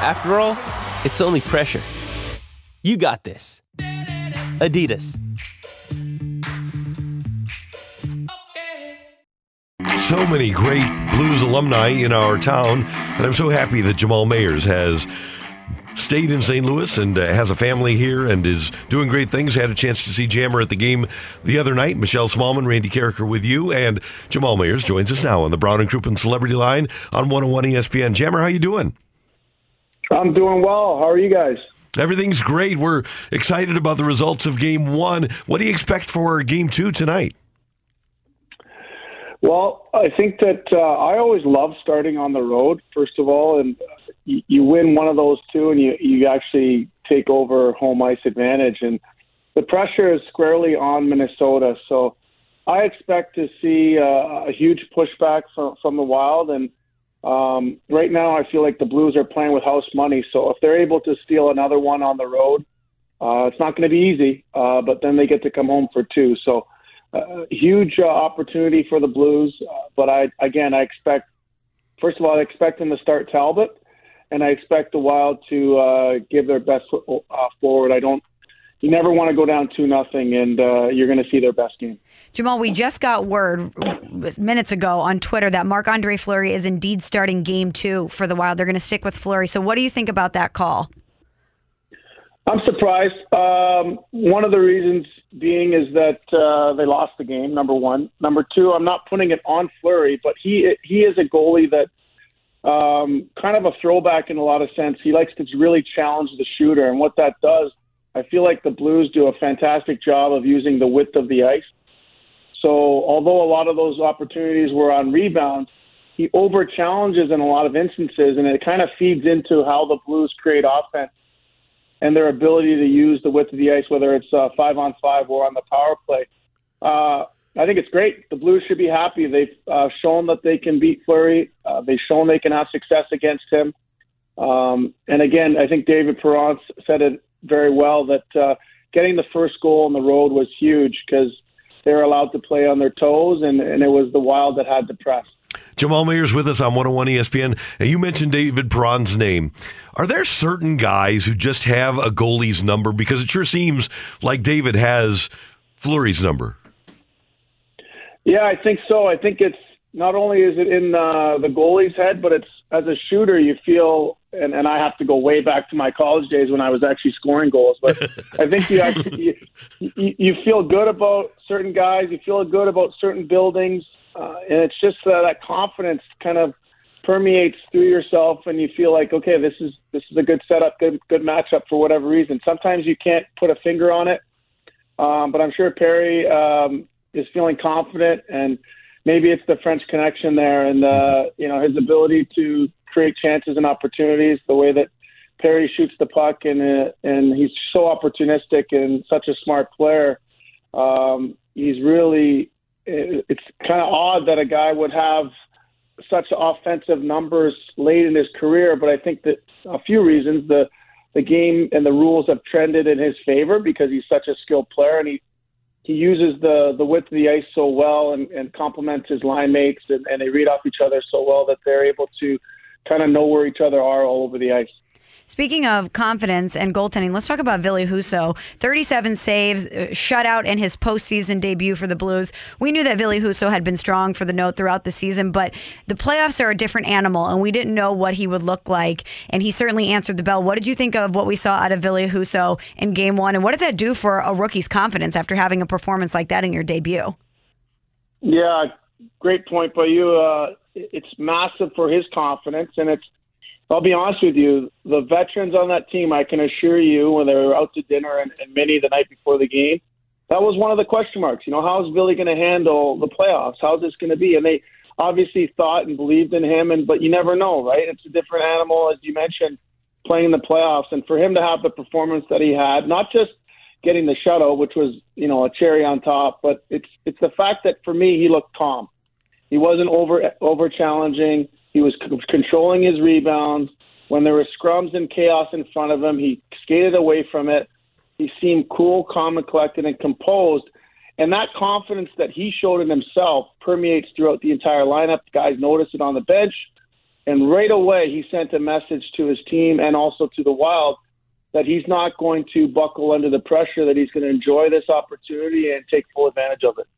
After all, it's only pressure. You got this. Adidas. So many great blues alumni in our town, and I'm so happy that Jamal Mayers has stayed in St. Louis and uh, has a family here and is doing great things. Had a chance to see Jammer at the game the other night. Michelle Smallman, Randy Karraker with you, and Jamal Mayers joins us now on the Brown and Crouppen Celebrity Line on 101 ESPN. Jammer, how you doing? I'm doing well. How are you guys? Everything's great. We're excited about the results of Game One. What do you expect for Game Two tonight? Well, I think that uh, I always love starting on the road, first of all, and you, you win one of those two, and you you actually take over home ice advantage, and the pressure is squarely on Minnesota. So I expect to see uh, a huge pushback from from the Wild, and um, right now I feel like the Blues are playing with house money. So if they're able to steal another one on the road, uh, it's not going to be easy, uh, but then they get to come home for two. So uh, huge uh, opportunity for the Blues. Uh, but I again, I expect first of all, I expect them to start Talbot, and I expect the Wild to uh, give their best foot uh, forward. I don't. You never want to go down two nothing, and uh, you're going to see their best game. Jamal, we just got word minutes ago on Twitter that Marc Andre Fleury is indeed starting game two for the Wild. They're going to stick with Fleury. So, what do you think about that call? I'm surprised. Um, one of the reasons being is that uh, they lost the game. Number one. Number two, I'm not putting it on Fleury, but he he is a goalie that um, kind of a throwback in a lot of sense. He likes to really challenge the shooter, and what that does, I feel like the Blues do a fantastic job of using the width of the ice. So although a lot of those opportunities were on rebounds, he over challenges in a lot of instances, and it kind of feeds into how the Blues create offense and their ability to use the width of the ice, whether it's uh, five on five or on the power play. Uh, I think it's great. The Blues should be happy. They've uh, shown that they can beat Fleury. Uh, they've shown they can have success against him. Um, and again, I think David Perron said it very well that uh, getting the first goal on the road was huge because they were allowed to play on their toes, and, and it was the Wild that had to press. Jamal Mayers with us on 101 ESPN. And you mentioned David Perron's name. Are there certain guys who just have a goalie's number? Because it sure seems like David has Fleury's number. Yeah, I think so. I think it's not only is it in uh, the goalie's head, but it's as a shooter, you feel, and, and I have to go way back to my college days when I was actually scoring goals. But I think you actually you, you, feel good about certain guys. You feel good about certain buildings uh, and it's just uh, that confidence kind of permeates through yourself, and you feel like, okay, this is this is a good setup, good good matchup for whatever reason. Sometimes you can't put a finger on it, um, but I'm sure Perry um, is feeling confident, and maybe it's the French connection there, and uh, you know his ability to create chances and opportunities, the way that Perry shoots the puck, and uh, and he's so opportunistic and such a smart player. Um, he's really it's kind of odd that a guy would have such offensive numbers late in his career, but I think that a few reasons the the game and the rules have trended in his favor because he's such a skilled player and he he uses the the width of the ice so well and, and complements his line mates and, and they read off each other so well that they're able to kind of know where each other are all over the ice. Speaking of confidence and goaltending, let's talk about Ville Husso. 37 saves, uh, shutout in his postseason debut for the Blues. We knew that Ville Husso had been strong for the note throughout the season, but the playoffs are a different animal, and we didn't know what he would look like. And he certainly answered the bell. What did you think of what we saw out of Ville Husso in game one? And what does that do for a rookie's confidence after having a performance like that in your debut? Yeah, great point by you. Uh, it's massive for his confidence, and it's I'll be honest with you, the veterans on that team, I can assure you, when they were out to dinner and, and many the night before the game, that was one of the question marks. You know, how is Billy going to handle the playoffs? How's this going to be? And they, obviously thought and believed in him, and but you never know, right? It's a different animal, as you mentioned, playing in the playoffs, and for him to have the performance that he had, not just getting the shutout, which was you know a cherry on top, but it's it's the fact that for me he looked calm. He wasn't over over challenging. He was c- controlling his rebounds. When there were scrums and chaos in front of him, he skated away from it. He seemed cool, calm, and collected and composed. And that confidence that he showed in himself permeates throughout the entire lineup. Guys noticed it on the bench. And right away, he sent a message to his team and also to the Wild that he's not going to buckle under the pressure, that he's going to enjoy this opportunity and take full advantage of it.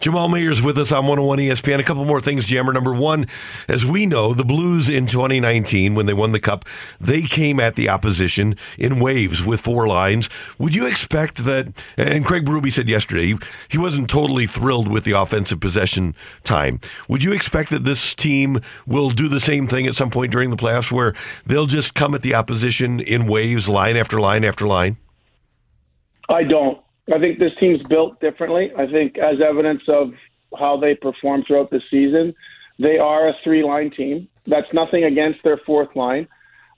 Jamal Mayers with us on 101 ESPN. A couple more things, Jammer. Number one, as we know, the Blues in 2019, when they won the Cup, they came at the opposition in waves with four lines. Would you expect that? And Craig Berube said yesterday he wasn't totally thrilled with the offensive possession time. Would you expect that this team will do the same thing at some point during the playoffs where they'll just come at the opposition in waves, line after line after line? I don't. I think this team's built differently. I think, as evidence of how they perform throughout the season, they are a three line team. That's nothing against their fourth line.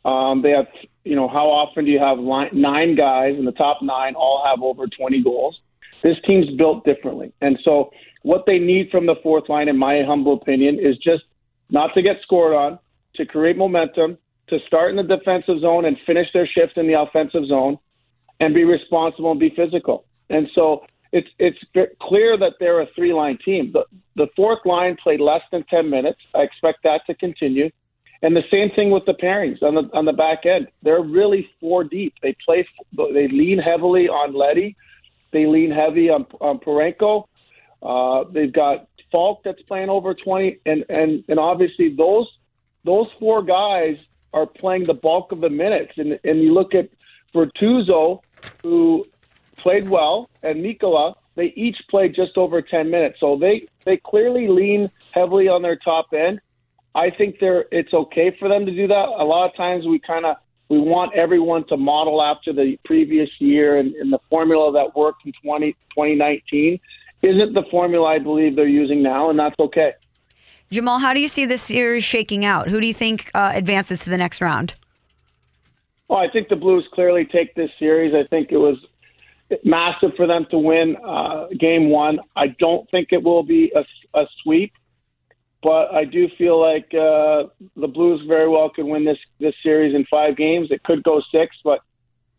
Um, they have, you know, how often do you have line, nine guys in the top nine all have over 20 goals? This team's built differently. And so, what they need from the fourth line, in my humble opinion, is just not to get scored on, to create momentum, to start in the defensive zone and finish their shift in the offensive zone, and be responsible and be physical. And so it's it's clear that they're a three line team. The the fourth line played less than ten minutes. I expect that to continue. And the same thing with the pairings on the on the back end. They're really four deep. They play. They lean heavily on Leddy. They lean heavy on on Parayko. Uh, they've got Faulk that's playing over twenty, and and and obviously those those four guys are playing the bulk of the minutes. And and you look at Bortuzzo, who played well, and Mikkola, they each played just over 10 minutes. So they, they clearly lean heavily on their top end. I think they're it's okay for them to do that. A lot of times we kind of we want everyone to model after the previous year and, and the formula that worked in 20, 2019 isn't the formula I believe they're using now, and that's okay. Jamal, how do you see this series shaking out? Who do you think uh, advances to the next round? Well, I think the Blues clearly take this series. I think it was massive for them to win uh, game one. I don't think it will be a, a sweep, but I do feel like uh, the Blues very well could win this this series in five games. It could go six, but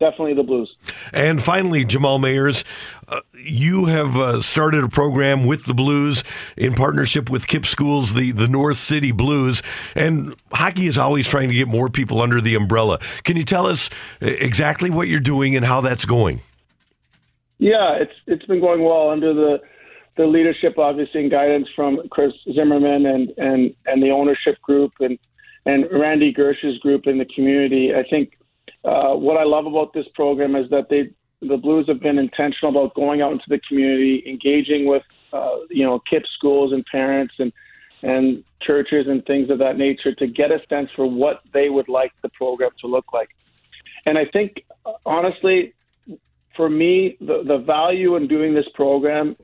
definitely the Blues. And finally, Jamal Mayers, uh, you have uh, started a program with the Blues in partnership with KIPP Schools, the, the North City Blues. And hockey is always trying to get more people under the umbrella. Can you tell us uh, exactly what you're doing and how that's going? Yeah, it's it's been going well under the the leadership, obviously, and guidance from Chris Zimmerman and and and the ownership group and and Randy Gersh's group in the community. I think uh, what I love about this program is that they the Blues have been intentional about going out into the community, engaging with uh, you know KIPP schools and parents and and churches and things of that nature to get a sense for what they would like the program to look like. And I think honestly, for me, the, the value in doing this program,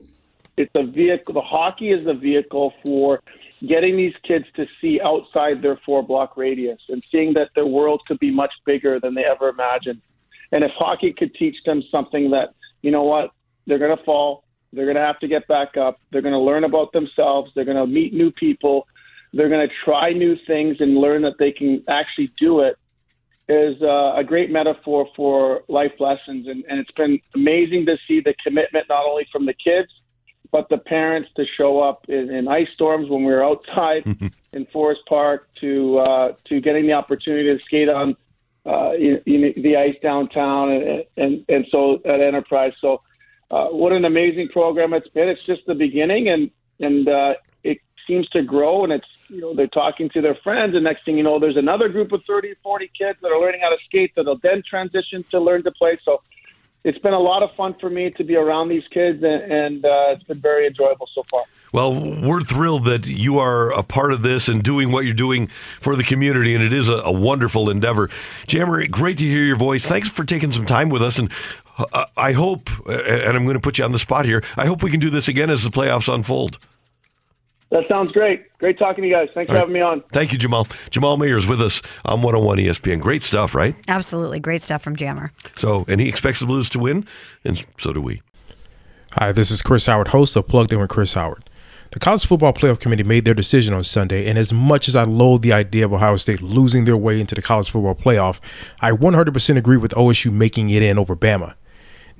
it's a vehicle. The hockey is the vehicle for getting these kids to see outside their four block radius and seeing that their world could be much bigger than they ever imagined. And if hockey could teach them something that, you know what, they're going to fall, they're going to have to get back up, they're going to learn about themselves, they're going to meet new people, they're going to try new things and learn that they can actually do it is uh, a great metaphor for life lessons. And, and it's been amazing to see the commitment not only from the kids, but the parents to show up in, in ice storms when we were outside in Forest Park to uh, to getting the opportunity to skate on uh, in, in the ice downtown and, and and so at Enterprise. So uh, what an amazing program it's been. It's just the beginning, and and uh, seems to grow, and it's you know they're talking to their friends, and next thing you know, there's another group of 30, 40 kids that are learning how to skate that'll then transition to learn to play. So it's been a lot of fun for me to be around these kids, and, and uh, it's been very enjoyable so far. Well, we're thrilled that you are a part of this and doing what you're doing for the community, and it is a, a wonderful endeavor. Jammer, great to hear your voice. Thanks for taking some time with us, and uh, I hope, and I'm going to put you on the spot here, I hope we can do this again as the playoffs unfold. That sounds great. Great talking to you guys. Thanks for right. having me on. Thank you, Jamal. Jamal Mayer is with us on 101 ESPN. Great stuff, right? Absolutely. Great stuff from Jammer. So, and he expects the Blues to win, and so do we. Hi, this is Chris Howard, host of Plugged In with Chris Howard. The College Football Playoff Committee made their decision on Sunday, and as much as I loathe the idea of Ohio State losing their way into the College Football Playoff, I 100% agree with OSU making it in over Bama.